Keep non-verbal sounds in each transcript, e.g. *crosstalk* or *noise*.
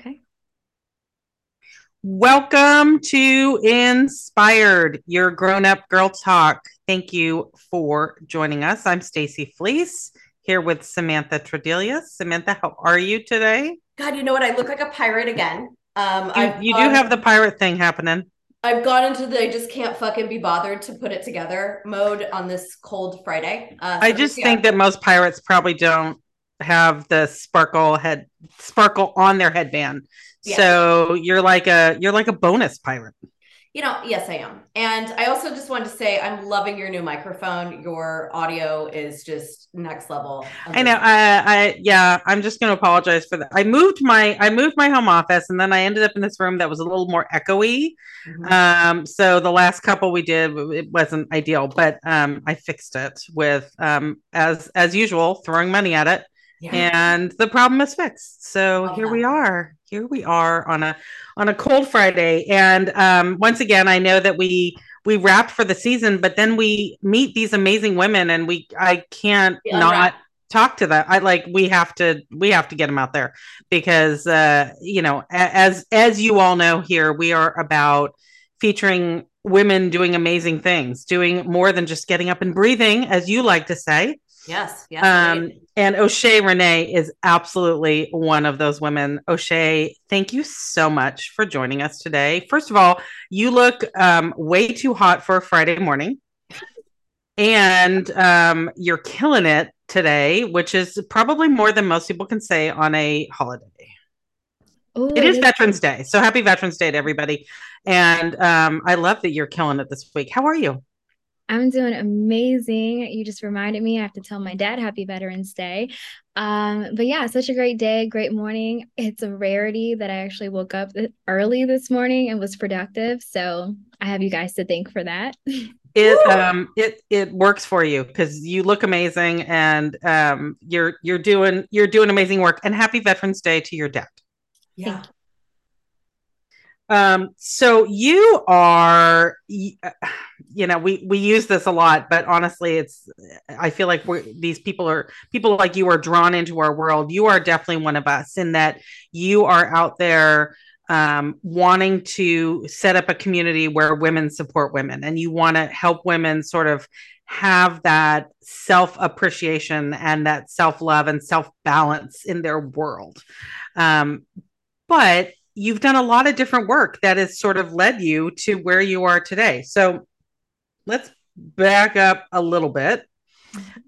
Okay. Welcome to Inspired, your grown up girl talk. Thank you for joining us. I'm Stacy Fleece here with Samantha Tredelia. Samantha, how are you today? God, you know what? I look like a pirate again. Um, you, you do have the pirate thing happening. I've gone into the I just can't fucking be bothered to put it together mode on this cold Friday. Uh, so I just yeah. think that most pirates probably don't have the sparkle head sparkle on their headband. Yeah. So you're like a you're like a bonus pirate. You know, yes, I am. And I also just wanted to say I'm loving your new microphone. Your audio is just next level. I know. I, I yeah, I'm just gonna apologize for that. I moved my I moved my home office and then I ended up in this room that was a little more echoey. Mm-hmm. Um, so the last couple we did it wasn't ideal, but um I fixed it with um as as usual, throwing money at it. Yeah. And the problem is fixed. So here we are. Here we are on a on a cold Friday. And um, once again, I know that we we wrapped for the season, but then we meet these amazing women, and we I can't not talk to them. I like we have to we have to get them out there because uh, you know as as you all know here we are about featuring women doing amazing things, doing more than just getting up and breathing, as you like to say. Yes. Yes. Um, and O'Shea René is absolutely one of those women. O'Shea, thank you so much for joining us today. First of all, you look um, way too hot for a Friday morning. And um, you're killing it today, which is probably more than most people can say on a holiday. Ooh, it is Veterans Day. So happy Veterans Day to everybody. And um, I love that you're killing it this week. How are you? I'm doing amazing. You just reminded me I have to tell my dad happy Veterans Day. Um, but yeah, such a great day, great morning. It's a rarity that I actually woke up early this morning and was productive. So I have you guys to thank for that. *laughs* It um it it works for you because you look amazing and um you're you're doing you're doing amazing work and happy Veterans Day to your dad. Yeah. Um, so you are, you know, we we use this a lot, but honestly, it's. I feel like we're these people are people like you are drawn into our world. You are definitely one of us in that you are out there um, wanting to set up a community where women support women, and you want to help women sort of have that self appreciation and that self love and self balance in their world. Um, but you've done a lot of different work that has sort of led you to where you are today. So let's back up a little bit.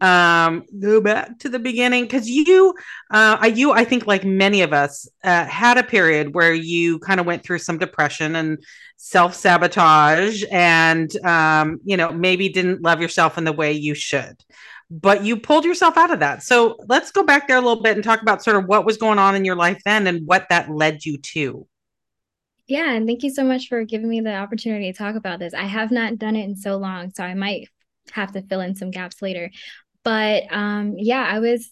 Um, go back to the beginning because you, uh, you, I think, like many of us, uh, had a period where you kind of went through some depression and self sabotage, and um, you know, maybe didn't love yourself in the way you should but you pulled yourself out of that. So let's go back there a little bit and talk about sort of what was going on in your life then and what that led you to. Yeah, and thank you so much for giving me the opportunity to talk about this. I have not done it in so long, so I might have to fill in some gaps later. But um yeah, I was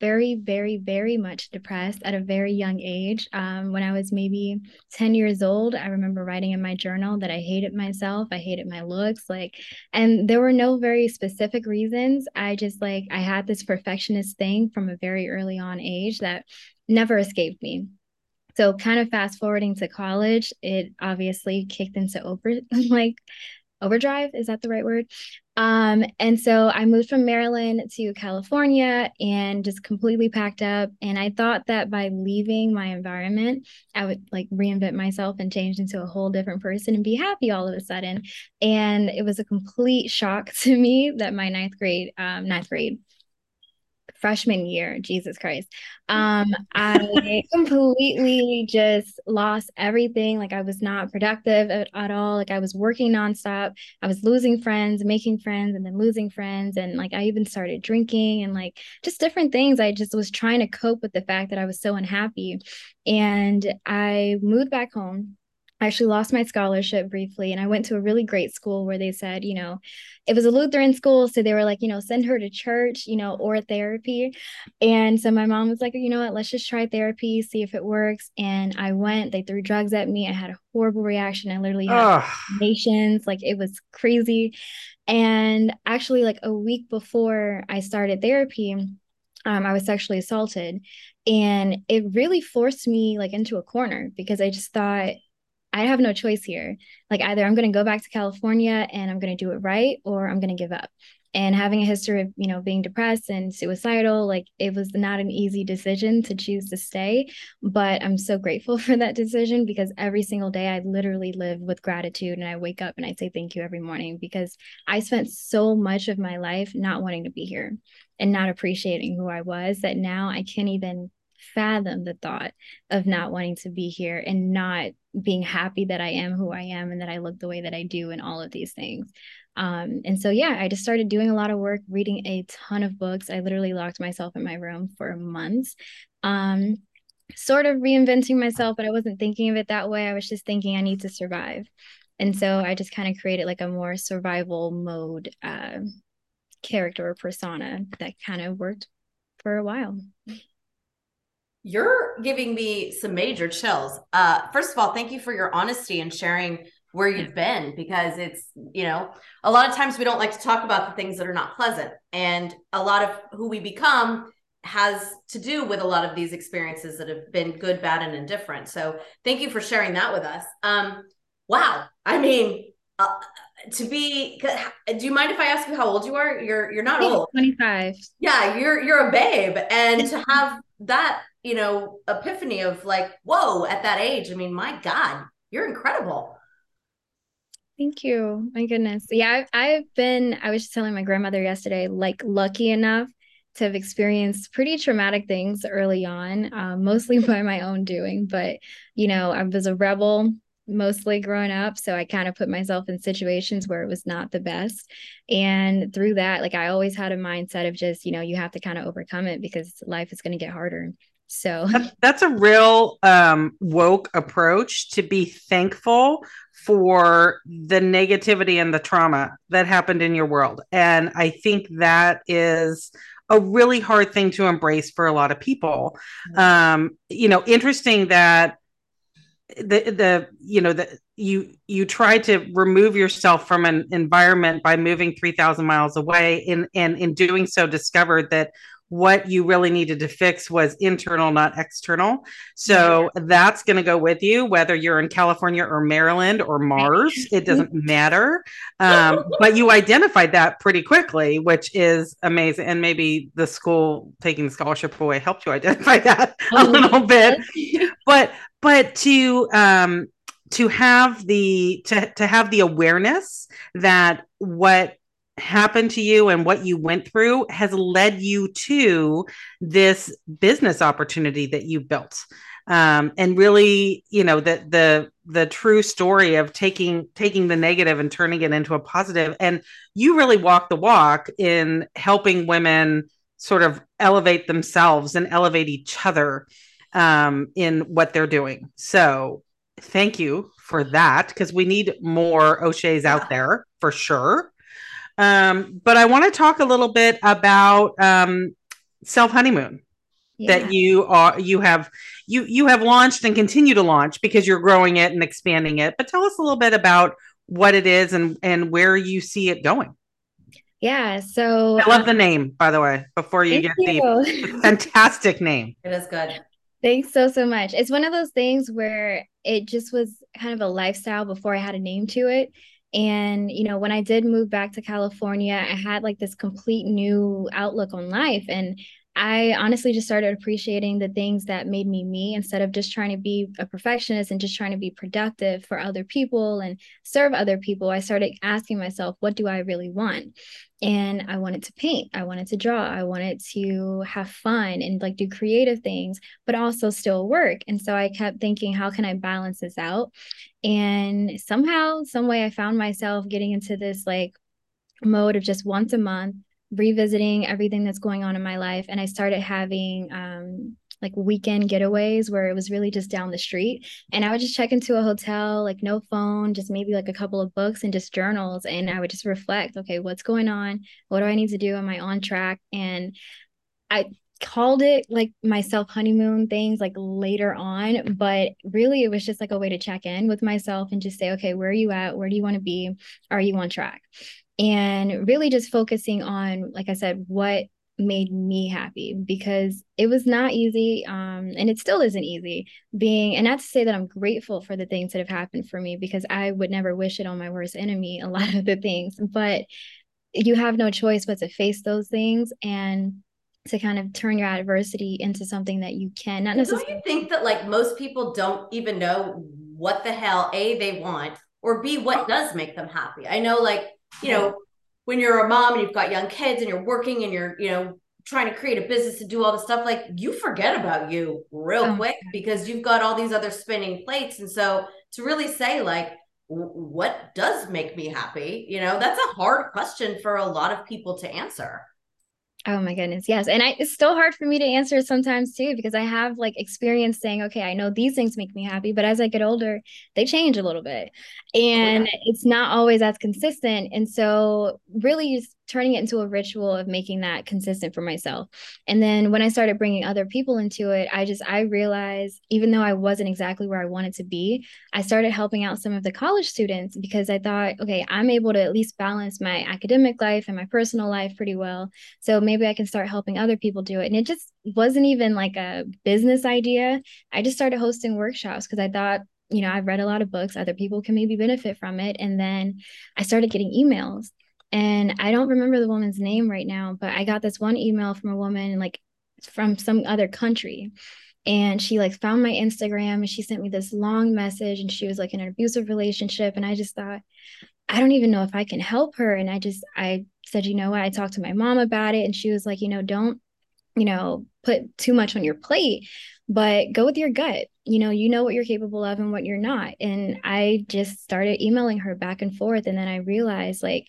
very, very, very much depressed at a very young age. Um, when I was maybe 10 years old, I remember writing in my journal that I hated myself, I hated my looks, like, and there were no very specific reasons. I just like, I had this perfectionist thing from a very early on age that never escaped me. So, kind of fast forwarding to college, it obviously kicked into over *laughs* like overdrive. Is that the right word? Um, and so I moved from Maryland to California and just completely packed up. And I thought that by leaving my environment, I would like reinvent myself and change into a whole different person and be happy all of a sudden. And it was a complete shock *laughs* to me that my ninth grade, um, ninth grade freshman year, Jesus Christ, *laughs* um, I completely just lost everything. Like I was not productive at, at, all. Like I was working nonstop. I was losing friends, making friends, and then losing friends. And like I even started drinking and like just different things. I just was trying to cope with the fact that I was so unhappy. And I moved back home I actually lost my scholarship briefly and I went to a really great school where they said, you know, it was a Lutheran school. So they were like, you know, send her to church, you know, or therapy. And so my mom was like, you know what, let's just try therapy, see if it works. And I went, they threw drugs at me. I had a horrible reaction. I literally had nations, like it was crazy. And actually, like a week before I started therapy, um, I was sexually assaulted. And it really forced me like into a corner because I just thought I have no choice here. Like either I'm going to go back to California and I'm going to do it right or I'm going to give up and having a history of you know being depressed and suicidal like it was not an easy decision to choose to stay but i'm so grateful *laughs* for that decision because every single day i literally live with gratitude and i wake up and i say thank you every morning because i spent so much of my life not wanting to be here and not appreciating who i was that now i can't even fathom the thought of not wanting to be here and not being happy that I am who I am and that I look the way that I do and all of these things. Um, and so, yeah, I just started doing a lot of work, reading a ton of books. I literally locked myself in my room for months, um, sort of reinventing myself, but I wasn't thinking of it that way. I was just thinking I need to survive. And so I just kind of created like a more survival mode uh, character or persona that kind of worked for a while. You're giving me some major chills. Uh, first of all, thank you for your honesty and sharing where you've been because it's you know a lot of times we don't like to talk about the things that are not pleasant and a lot of who we become has to do with a lot of these experiences that have been good bad and indifferent so thank you for sharing that with us um wow i mean uh, to be do you mind if i ask you how old you are you're you're not old 25 yeah you're you're a babe and to have that you know epiphany of like whoa at that age i mean my god you're incredible Thank you. My goodness. Yeah, I've, I've been, I was just telling my grandmother yesterday, like lucky enough to have experienced pretty traumatic things early on, um, mostly *laughs* by my own doing. But, you know, I was a rebel mostly growing up. So I kind of put myself in situations where it was not the best. And through that, like I always had a mindset of just, you know, you have to kind of overcome it because life is going to get harder. So *laughs* that's, that's a real um, woke approach to be thankful for the negativity and the trauma that happened in your world. And I think that is a really hard thing to embrace for a lot of people. Mm-hmm. Um, you know, interesting that the the you know that you you try to remove yourself from an environment by moving 3000 miles away and and in doing so discovered that what you really needed to fix was internal, not external. So that's going to go with you, whether you're in California or Maryland or Mars, *laughs* it doesn't matter. Um, *laughs* but you identified that pretty quickly, which is amazing. And maybe the school taking the scholarship away helped you identify *laughs* that a oh, little bit. But, but to, um, to have the to, to have the awareness that what happened to you and what you went through has led you to this business opportunity that you built. Um, and really you know the the the true story of taking taking the negative and turning it into a positive. And you really walk the walk in helping women sort of elevate themselves and elevate each other um, in what they're doing so thank you for that because we need more O'Shea's out there for sure um, but I want to talk a little bit about um, self honeymoon yeah. that you are you have you you have launched and continue to launch because you're growing it and expanding it. But tell us a little bit about what it is and and where you see it going. Yeah, so I love um, the name, by the way. Before you get you. the fantastic name, it is good. Thanks so so much. It's one of those things where it just was kind of a lifestyle before I had a name to it. And, you know, when I did move back to California, I had like this complete new outlook on life. And I honestly just started appreciating the things that made me me instead of just trying to be a perfectionist and just trying to be productive for other people and serve other people. I started asking myself, what do I really want? and I wanted to paint, I wanted to draw, I wanted to have fun and like do creative things, but also still work. And so I kept thinking, how can I balance this out? And somehow, some way, I found myself getting into this like mode of just once a month revisiting everything that's going on in my life. And I started having um, like weekend getaways where it was really just down the street. And I would just check into a hotel, like no phone, just maybe like a couple of books and just journals. And I would just reflect, okay, what's going on? What do I need to do? Am I on track? And I called it like myself honeymoon things like later on but really it was just like a way to check in with myself and just say okay where are you at where do you want to be are you on track and really just focusing on like i said what made me happy because it was not easy um and it still isn't easy being and not to say that I'm grateful for the things that have happened for me because I would never wish it on my worst enemy a lot of the things but you have no choice but to face those things and to kind of turn your adversity into something that you can not necessarily don't you think that like most people don't even know what the hell a they want or b what does make them happy? I know like you know when you're a mom and you've got young kids and you're working and you're, you know, trying to create a business and do all this stuff, like you forget about you real oh. quick because you've got all these other spinning plates. And so to really say, like, what does make me happy? You know, that's a hard question for a lot of people to answer. Oh my goodness, yes. And I, it's still hard for me to answer sometimes too, because I have like experience saying, okay, I know these things make me happy, but as I get older, they change a little bit. And oh, yeah. it's not always as consistent. And so, really, just turning it into a ritual of making that consistent for myself. And then when I started bringing other people into it, I just, I realized even though I wasn't exactly where I wanted to be, I started helping out some of the college students because I thought, okay, I'm able to at least balance my academic life and my personal life pretty well. So maybe I can start helping other people do it. And it just wasn't even like a business idea. I just started hosting workshops because I thought, you know, I've read a lot of books, other people can maybe benefit from it. And then I started getting emails and I don't remember the woman's name right now, but I got this one email from a woman like from some other country. And she like found my Instagram and she sent me this long message and she was like in an abusive relationship. And I just thought, I don't even know if I can help her. And I just, I said, you know what? I talked to my mom about it and she was like, you know, don't, you know, put too much on your plate, but go with your gut. You know, you know what you're capable of and what you're not. And I just started emailing her back and forth. And then I realized like,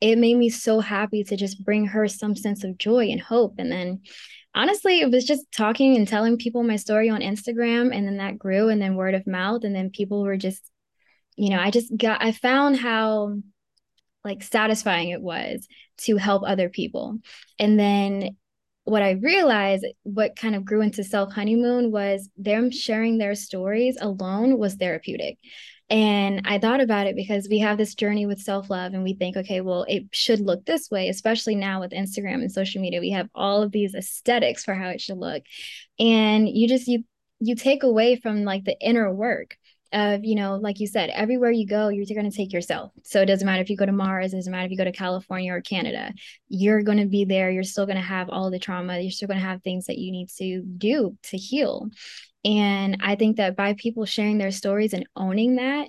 it made me so happy to just bring her some sense of joy and hope. And then honestly, it was just talking and telling people my story on Instagram. And then that grew and then word of mouth. And then people were just, you know, I just got, I found how like satisfying it was to help other people. And then what I realized, what kind of grew into self honeymoon was them sharing their stories alone was therapeutic. And I thought about it because we have this journey with self love and we think, okay, well, it should look this way, especially now with Instagram and social media. We have all of these aesthetics for how it should look. And you just, you, you take away from like the inner work of you know like you said everywhere you go you're going to take yourself. So it doesn't matter if you go to mars it doesn't matter if you go to california or canada. You're going to be there. You're still going to have all the trauma. You're still going to have things that you need to do to heal and I think that by people sharing their stories and owning that,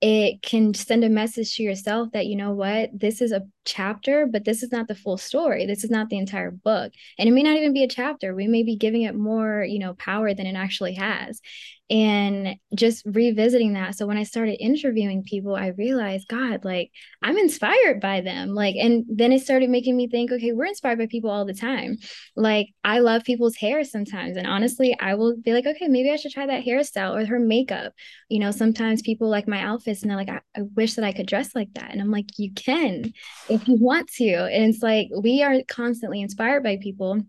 it can send a message to yourself that, you know what, this is a chapter, but this is not the full story. This is not the entire book. And it may not even be a chapter. We may be giving it more, you know, power than it actually has. And just revisiting that. So when i started interviewing people i realized god like i'm inspired by them. Like and then it started making me think okay we're inspired by people all the time. Like i love people's hair sometimes. And honestly i will be like okay maybe i should try that hairstyle or her makeup. You know sometimes people like my outfits and they're like I, I wish that i could dress like that. And i'm like you can if you want to and it's like we are constantly inspired by people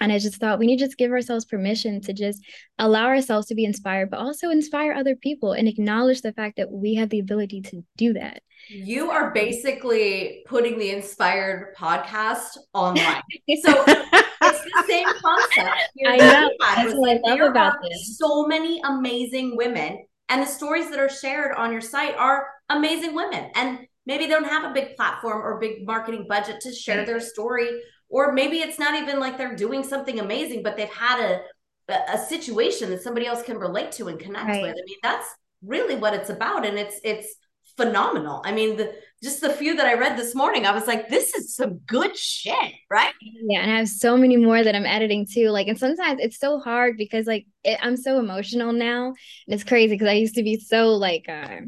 and I just thought we need to just give ourselves permission to just allow ourselves to be inspired, but also inspire other people and acknowledge the fact that we have the ability to do that. You are basically putting the inspired podcast online. *laughs* so it's the same concept. I know. That's what I love about this. So many amazing women, and the stories that are shared on your site are amazing women. And maybe they don't have a big platform or big marketing budget to share their story or maybe it's not even like they're doing something amazing but they've had a a situation that somebody else can relate to and connect right. with. I mean that's really what it's about and it's it's phenomenal. I mean the just the few that i read this morning i was like this is some good shit right? Yeah and i have so many more that i'm editing too. Like and sometimes it's so hard because like it, i'm so emotional now and it's crazy because i used to be so like uh,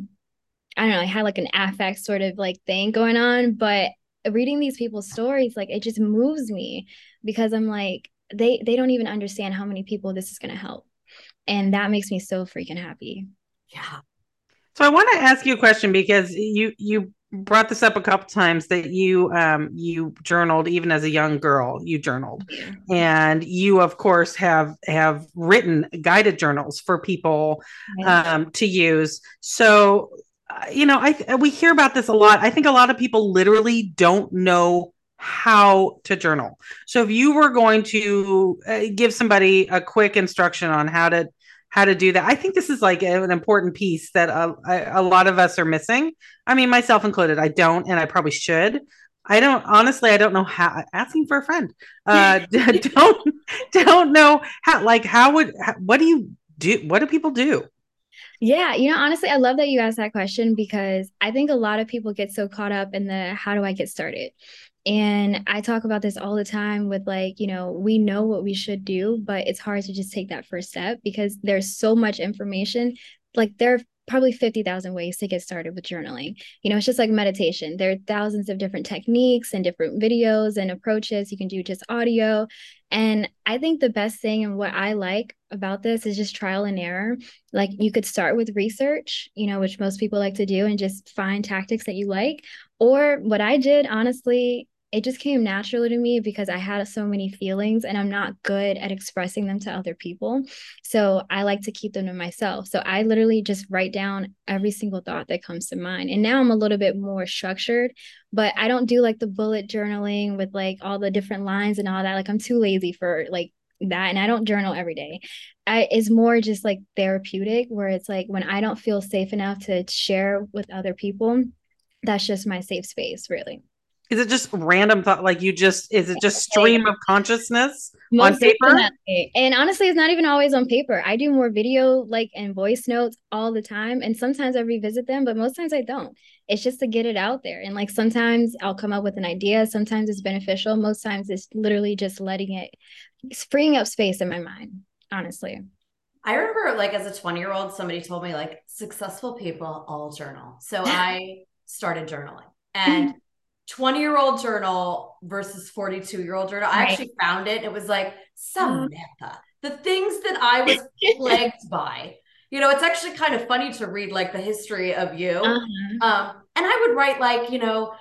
I don't know, I had like an affect sort of like thing going on, but reading these people's stories like it just moves me because i'm like they they don't even understand how many people this is going to help and that makes me so freaking happy. Yeah. So i want to ask you a question because you you brought this up a couple times that you um you journaled even as a young girl you journaled. And you of course have have written guided journals for people um to use. So you know, I we hear about this a lot. I think a lot of people literally don't know how to journal. So if you were going to uh, give somebody a quick instruction on how to how to do that, I think this is like an important piece that a, a lot of us are missing. I mean, myself included. I don't, and I probably should. I don't honestly. I don't know how. Asking for a friend. Uh, *laughs* *laughs* don't don't know how. Like, how would? What do you do? What do people do? Yeah, you know, honestly, I love that you asked that question because I think a lot of people get so caught up in the how do I get started? And I talk about this all the time with like, you know, we know what we should do, but it's hard to just take that first step because there's so much information. Like there are probably 50,000 ways to get started with journaling. You know, it's just like meditation. There are thousands of different techniques and different videos and approaches. You can do just audio. And I think the best thing and what I like about this is just trial and error. Like you could start with research, you know, which most people like to do and just find tactics that you like. Or what I did, honestly, it just came naturally to me because I had so many feelings and I'm not good at expressing them to other people. So I like to keep them to myself. So I literally just write down every single thought that comes to mind. And now I'm a little bit more structured, but I don't do like the bullet journaling with like all the different lines and all that. Like I'm too lazy for like that and I don't journal every day. I it's more just like therapeutic where it's like when I don't feel safe enough to share with other people, that's just my safe space, really. Is it just random thought? Like you just is it just stream of consciousness Most on paper? Definitely. And honestly, it's not even always on paper. I do more video like and voice notes all the time. And sometimes I revisit them, but most times I don't. It's just to get it out there. And like sometimes I'll come up with an idea. Sometimes it's beneficial. Most times it's literally just letting it freeing up space in my mind, honestly. I remember like as a 20 year old, somebody told me like successful people all journal. So *laughs* I started journaling and *laughs* 20 year old journal versus 42 year old journal. Right. I actually found it. It was like Samantha, the things that I *laughs* was plagued by. You know, it's actually kind of funny to read like the history of you. Uh-huh. Um, and I would write like, you know,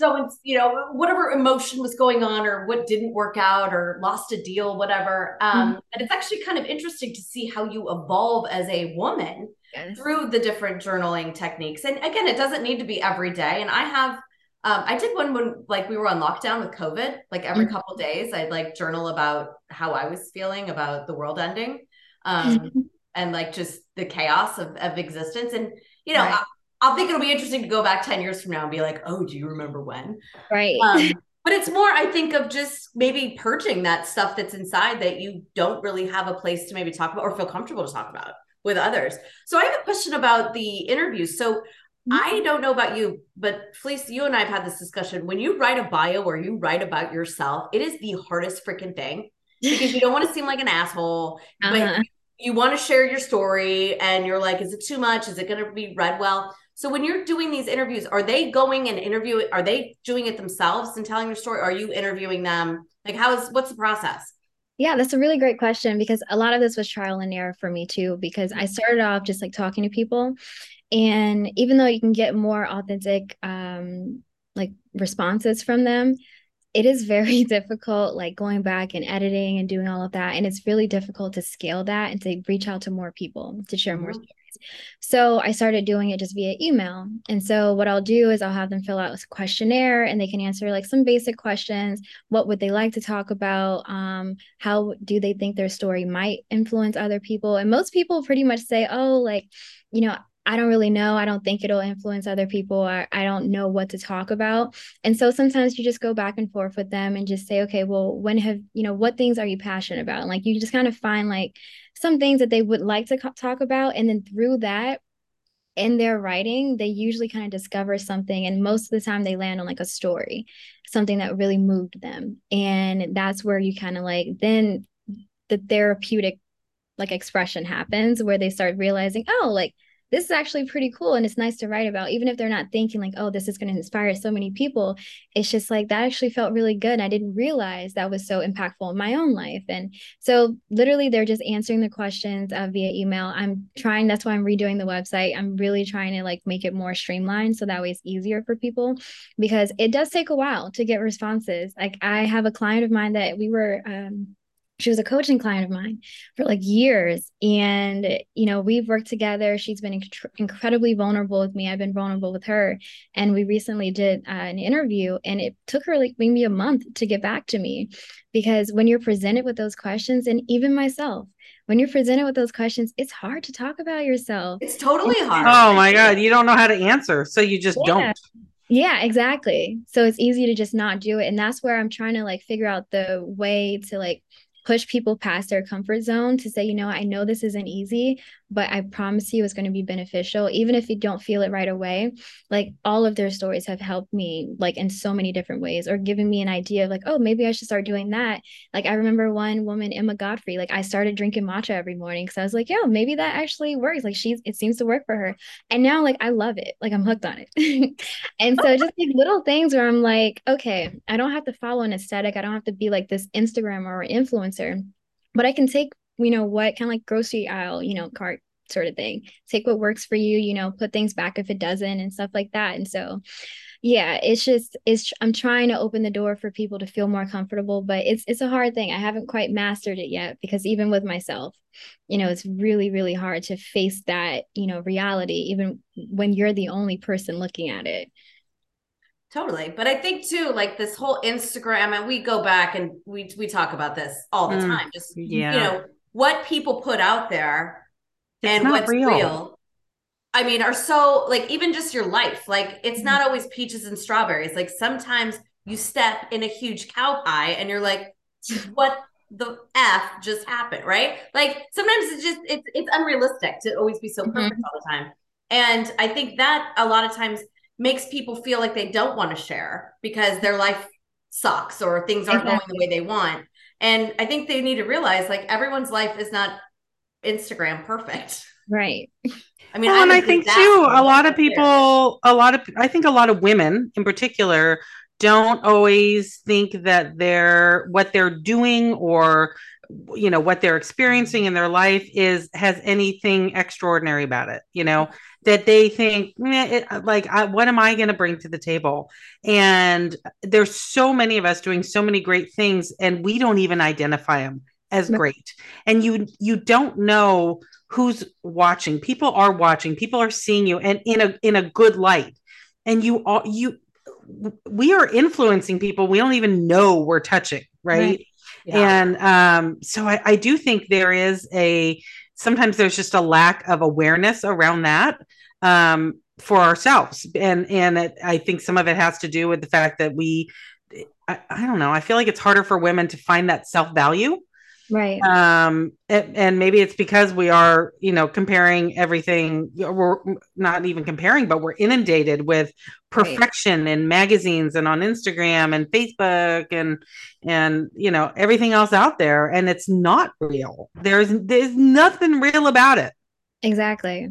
so it's, you know whatever emotion was going on or what didn't work out or lost a deal whatever um mm-hmm. and it's actually kind of interesting to see how you evolve as a woman yes. through the different journaling techniques and again it doesn't need to be every day and i have um, I did one when like we were on lockdown with COVID. Like every mm-hmm. couple days, I'd like journal about how I was feeling about the world ending, um, mm-hmm. and like just the chaos of, of existence. And you know, right. I, will think it'll be interesting to go back ten years from now and be like, "Oh, do you remember when?" Right. Um, *laughs* but it's more, I think, of just maybe purging that stuff that's inside that you don't really have a place to maybe talk about or feel comfortable to talk about with others. So I have a question about the interviews. So I mm-hmm. don't know about you, but Felice, you and I have had this discussion. When you write a bio or you write about yourself, it is the hardest freaking thing *laughs* because you don't want to seem like an asshole, uh-huh. but you want to share your story and you're like, is it too much? Is it going to be read well? So when you're doing these interviews, are they going and interviewing? Are they doing it themselves and telling their story? are you interviewing them? Like, how is what's the process? Yeah, that's a really great question because a lot of this was trial and error for me too. Because I started off just like talking to people, and even though you can get more authentic um like responses from them it is very *laughs* difficult like going back and editing and doing all of that. And it's really difficult to scale that and to reach out to more people to share mm-hmm. more stories. So i started doing it just via email. And so what i'll do is i'll have them fill out a questionnaire and they can answer like some basic questions. What would they like to talk about? Um, how do they think their story might influence other people? And most people pretty much say oh like you know I don't really know. I don't think it'll influence other people. I, I don't know what to talk about. And so sometimes you just go back and forth with them and just say, okay, well, when have, you know, what things are you passionate about? And like you just kind of find like some things that they would like to co- talk about. And then through that, in their writing, they usually kind of discover something. And most of the time they land on like a story, something that really moved them. And that's where you kind of like, then the therapeutic like expression happens where they start realizing, oh, like, this is actually pretty cool and it's nice to write about even if they're not thinking like oh this is going to inspire so many people. It's just like that actually felt really good and i didn't realize that was so impactful in my own life. And so literally they're just answering the questions uh, via email. I'm trying that's why i'm redoing the website. I'm really trying to like make it more streamlined so that way it's easier for people because it does take a while to get responses. Like i have a client of mine that we were um, she was a coaching client of mine for like years. And you know we've worked together. She's been inc- incredibly vulnerable with me. I've been vulnerable with her. And we recently did uh, an interview and it took her like maybe a month to get back to me. Because when you're presented with those questions and even myself when you're presented with those questions it's hard to talk about yourself. It's totally hard. Oh my god you don't know how to answer so you just yeah. don't. Yeah, exactly. So it's easy to just not do it. And that's where I'm trying to like figure out the way to like push people past their comfort zone to say, you know, I know this isn't easy, but I promise you it's going to be beneficial. Even if you don't feel it right away, like all of their stories have helped me like in so many different ways or given me an idea of like, oh, maybe I should start doing that. Like I remember one woman, Emma Godfrey, like I started drinking matcha every morning because I was like, yo, maybe that actually works. Like she's, it seems to work for her. And now like I love it. Like I'm hooked on it. *laughs* and so just like little things where I'm like, okay, I don't have to follow an aesthetic. I don't have to be like this Instagram or influencer, but I can take you know what kind of like grocery aisle you know cart sort of thing take what works for you you know put things back if it doesn't and stuff like that and so yeah it's just it's i'm trying to open the door for people to feel more comfortable but it's it's a hard thing i haven't quite mastered it yet because even with myself you know it's really really hard to face that you know reality even when you're the only person looking at it Totally. But I think too, like this whole Instagram, and we go back and we we talk about this all the mm, time. Just yeah. you know, what people put out there it's and what's real. real. I mean, are so like even just your life. Like it's mm-hmm. not always peaches and strawberries. Like sometimes you step in a huge cow pie and you're like, *laughs* what the f just happened, right? Like sometimes it's just it's it's unrealistic to always be so perfect mm-hmm. all the time. And I think that a lot of times makes people feel like they don't want to share because their life sucks or things aren't exactly. going the way they want. And I think they need to realize like everyone's life is not Instagram perfect. Right. I mean, well, I and I think too, a lot of people, a lot of, I think a lot of women in particular don't always think that they're what they're doing or you know what they're experiencing in their life is has anything extraordinary about it you know? That they think it, uh, like I, what am i going to bring to the table? And there's so many of us doing so many great things and we don't even identify them as great. And you you don't know who's watching. People are watching. People are seeing you and in a in a good light. And you all you we are influencing people we don't even know we're touching right, right. Yeah. and um so I, I do think there is a sometimes there's just a lack of awareness around that um for ourselves and and it, i think some of it has to do with the fact that we I, I don't know i feel like it's harder for women to find that self-value right um and, and, maybe it's because we are you know comparing everything we're not even comparing but we're inundated with perfection right. in magazines and on instagram and facebook and and you know everything else out there and it's not real there's there's nothing real about it exactly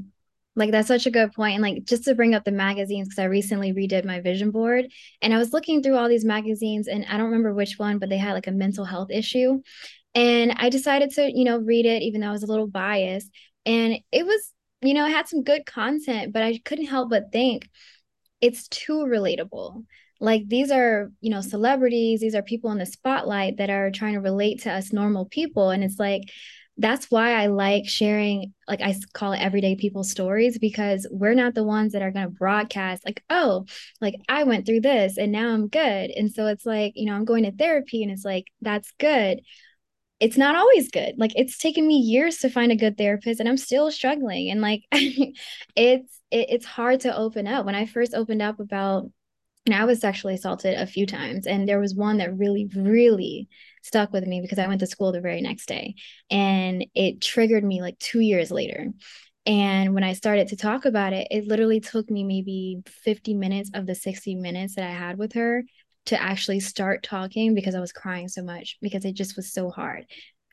like that's such a good point. And like just to bring up the magazines, because I recently redid my vision board and I was looking through all these magazines and I don't remember which one, but they had like a mental health issue. And I decided to, you know, read it, even though I was a little biased. And it was, you know, it had some good content, but I couldn't help but think it's too relatable. Like these are, you know, celebrities, these are people in the spotlight that are trying to relate to us normal people. And it's like, that's why I like sharing, like I call it everyday people stories, because we're not the ones that are going to broadcast, like, oh, like I went through this and now I'm good. And so it's like, you know, I'm going to therapy and it's like, that's good it's not always good. Like it's taken me years to find a good therapist and I'm still struggling. And like *laughs* it's it, it's hard to open up. When I first opened up about and I was sexually assaulted a few times and there was one that really really stuck with me because I went to school the very next day and it triggered me like 2 years later. And when I started to talk about it, it literally took me maybe 50 minutes of the 60 minutes that I had with her to actually start talking because I was crying so much because it just was so hard.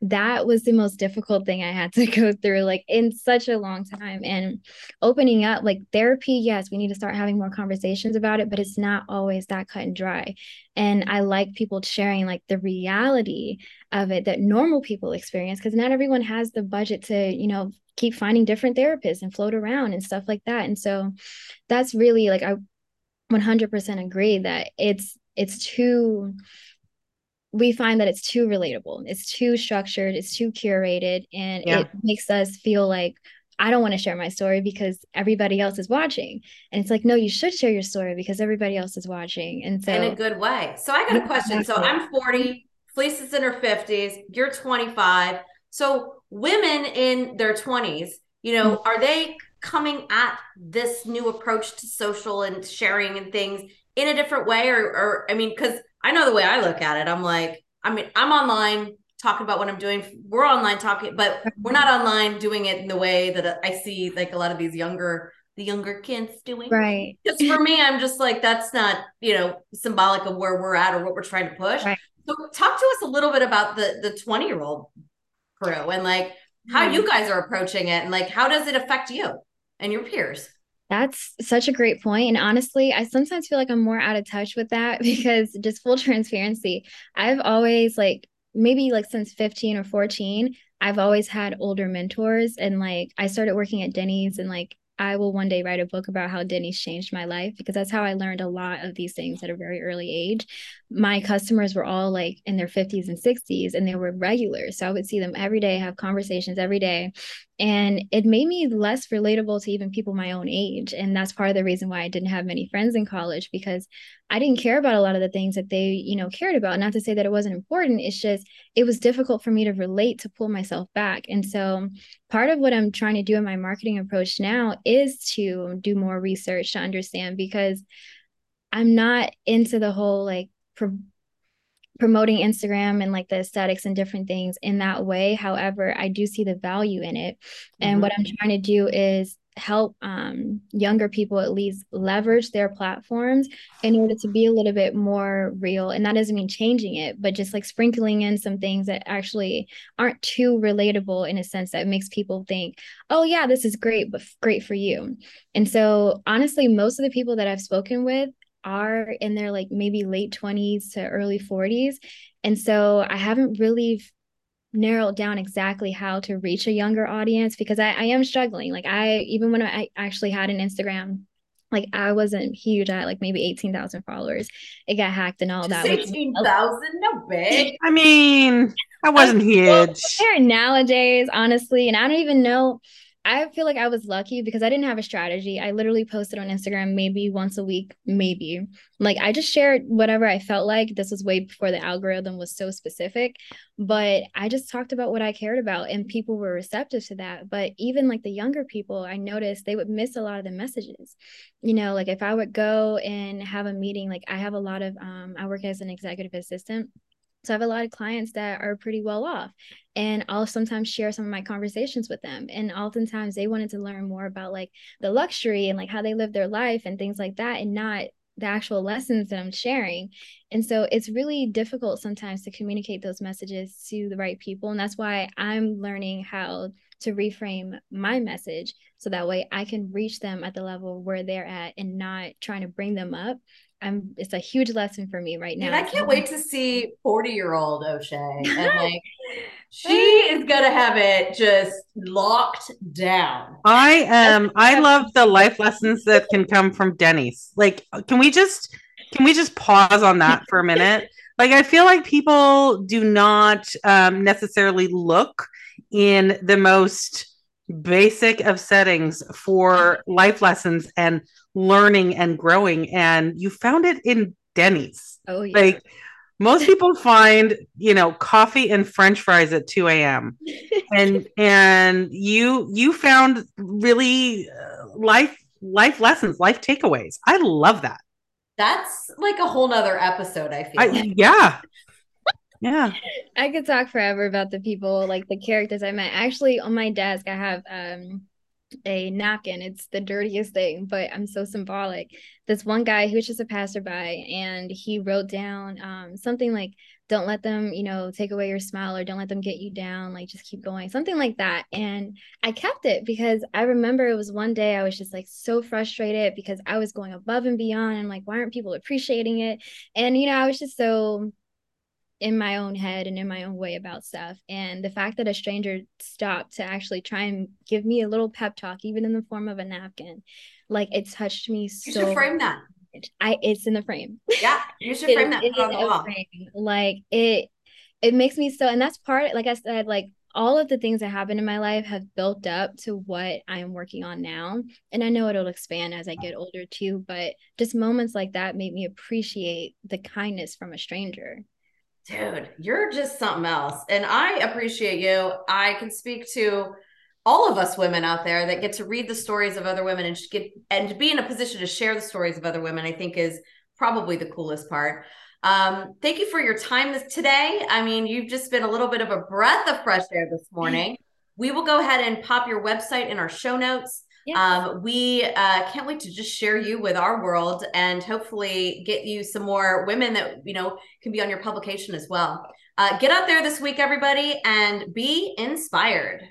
That was the most difficult thing I had *laughs* to go through, like in such a long time. And opening up, like therapy, yes, we need to start having more conversations about it, but it's not always that cut and dry. And I like people sharing like the reality of it that normal people experience because not everyone has the budget to, you know, keep finding different therapists and float around and stuff like that. And so that's really like I 100% agree that it's it's too we find that it's too relatable, it's too structured, it's too curated, and yeah. it makes us feel like I don't want to share my story because everybody else is watching. And it's like, no, you should share your story because everybody else is watching. And so, in a good way. So, I got a question. So, I'm 40, Felice is in her 50s, you're 25. So, women in their 20s, you know, mm-hmm. are they coming at this new approach to social and sharing and things in a different way? Or, or I mean, because I know the way I look at it, I'm like, I mean, I'm online talking about what I'm doing. We're online talking, but we're not online doing it in the way that I see like a lot of these younger the younger kids doing. Right. Because for me, I'm just like that's not you know symbolic of where we're at or what we're trying to push. Right. So talk to us a little bit about the the 20 year old crew and like how mm-hmm. you guys are approaching it and like how does it affect you and your peers. That's such a great point. And honestly, I sometimes feel like I'm more out of touch with that *laughs* because just full transparency, I've always like maybe like since 15 or 14, I've always had older mentors. And like I started working at Denny's and like I will one day write a book about how Denny's changed my life because that's how I learned a lot of these things at a very early age. My customers were all like in their 50s and 60s and they were regular. So I would see them every day, have conversations every day. And it made me less relatable to even people my own age. And that's part of the reason why I didn't have many friends in college because I didn't care about a lot of the things that they, you know, cared about. Not to say that it wasn't important. It's just it was difficult for me to relate to pull myself back. And so part of what I'm trying to do in my marketing approach now is to do more research to understand because I'm not into the whole like pro- promoting Instagram and like the aesthetics and different things in that way. However, I do see the value in it. And mm-hmm. what I'm trying to do is help um, younger people at least leverage their platforms in order to be a little bit more real. And that doesn't mean changing it, but just like sprinkling in some things that actually aren't too relatable in a sense that makes people think, oh, yeah, this is great, but great for you. And so, honestly, most of the people that I've spoken with are in their like maybe late 20s to early 40s. And so I haven't really narrowed down exactly how to reach a younger audience because I, I am struggling. Like I even when I actually had an Instagram, like I wasn't huge at like maybe 18,000 followers. It got hacked and all that. 18,000? No big. I mean, I wasn't huge. Nowadays, honestly, and I don't even know I feel like I was lucky because I didn't have a strategy. I literally posted on Instagram maybe once a week, maybe. Like I just shared whatever I felt like. This was way before the algorithm was so specific, but I just talked about what I cared about and people were receptive to that. But even like the younger people, I noticed they would miss a lot of the messages. You know, like if I would go and have a meeting, like I have a lot of um I work as an executive assistant so I have a lot of clients that are pretty well off. And I'll sometimes share some of my conversations with them. And oftentimes they wanted to learn more about like the luxury and like how they live their life and things like that, and not the actual lessons that I'm sharing. And so it's really difficult sometimes to communicate those messages to the right people. And that's why I'm learning how to reframe my message so that way I can reach them at the level where they're at and not trying to bring them up I'm it's a huge lesson for me right now. And I can't wait to see 40 year old O'Shea. And *laughs* like she is gonna have it just locked down. I am I love the life lessons that can come from Denny's. Like, can we just can we just pause on that for a minute? *laughs* Like I feel like people do not um, necessarily look in the most basic of settings for life lessons and learning and growing and you found it in denny's. Oh yeah. like most *laughs* people find you know coffee and french fries at 2 a.m and *laughs* and you you found really uh, life life lessons life takeaways. I love that. That's like a whole nother episode i feel I, like. yeah yeah. I could talk forever about the people like the characters i met. Actually on my desk i have um a napkin. It's the dirtiest thing but i'm so symbolic. This one guy who was just a passerby and he wrote down um, something like don't let them you know take away your smile or don't let them get you down like just keep going something like that. And i kept it because i remember it was one day i was just like so frustrated because i was going above and beyond and like why aren't people appreciating it? And you know i was just so in my own head and in my own way about stuff. And the fact that a stranger stopped to actually try and give me a little pep talk, even in the form of a napkin, like it touched me you so. frame that. I it's in the frame. Yeah, you *laughs* should frame that on the wall. Frame. Like it it makes me so and that's part like I said like all of the things that happened in my life have built up to what I am working on now. And I know it'll expand as I get older too, but just moments like that made me appreciate the kindness from a stranger. Dude, you're just something else. And I appreciate you. I can speak to all of us women out there that get to read the stories of other women and get and to be in a position to share the stories of other women, I think is probably the coolest part. Um, thank you for your time this, today. I mean, you've just been a little bit of a breath of fresh air this morning. *laughs* We will go ahead and pop your website in our show notes. Yes. Um, we uh, can't wait to just share you with our world and hopefully get you some more women that you know can be on your publication as well. Uh, get out there this week, everybody, and be inspired.